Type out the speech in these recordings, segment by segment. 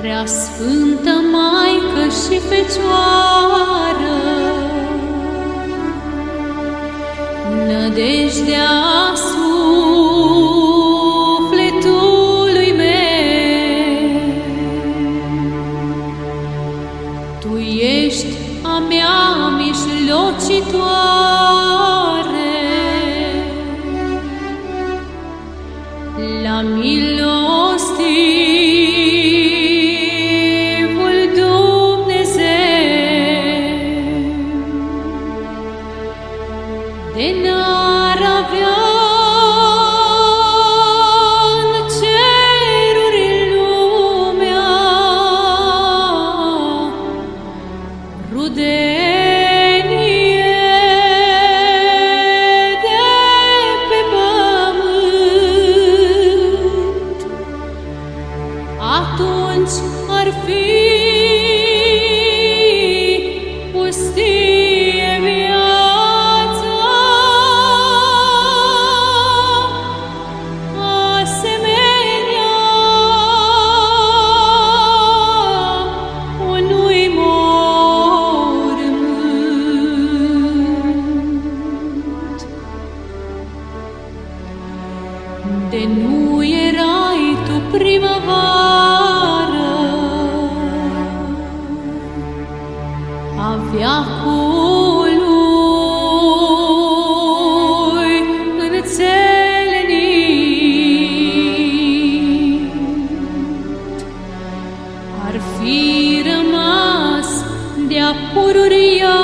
Prea Sfântă Maică și Fecioară, Nădejdea sufletului meu, Tu ești a mea mijlocitoare, avea cu lui în înțelenit. Ar fi rămas de-a pururia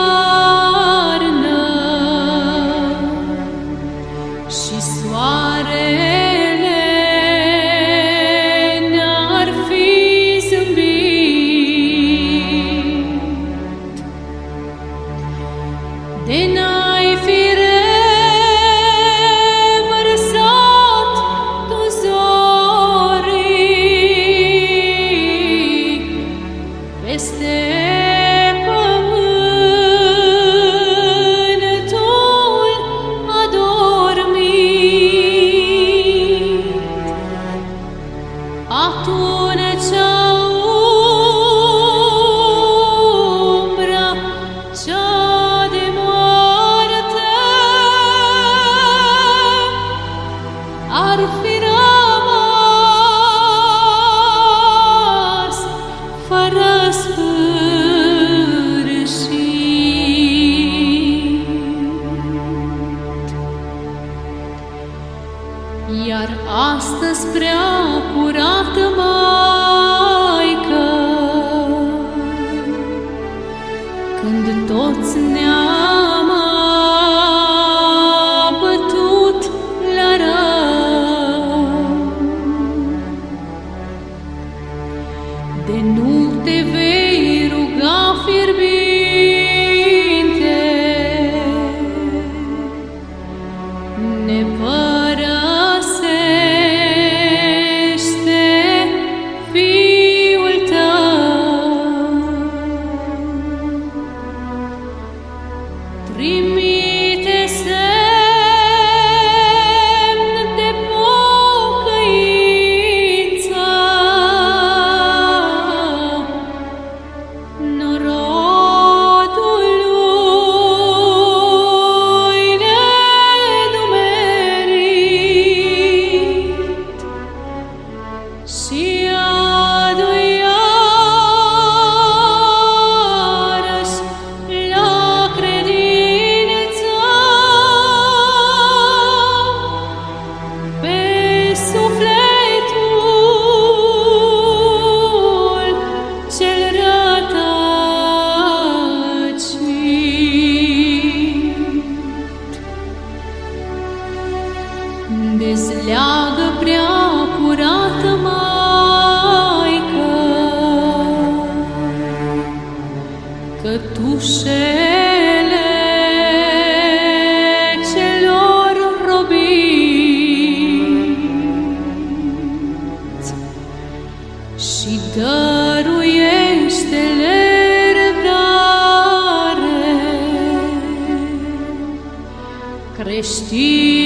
Prim Desleagă prea curată Maică, Că Tu șele celor robiți Și dăruiește-le răbdare creștini.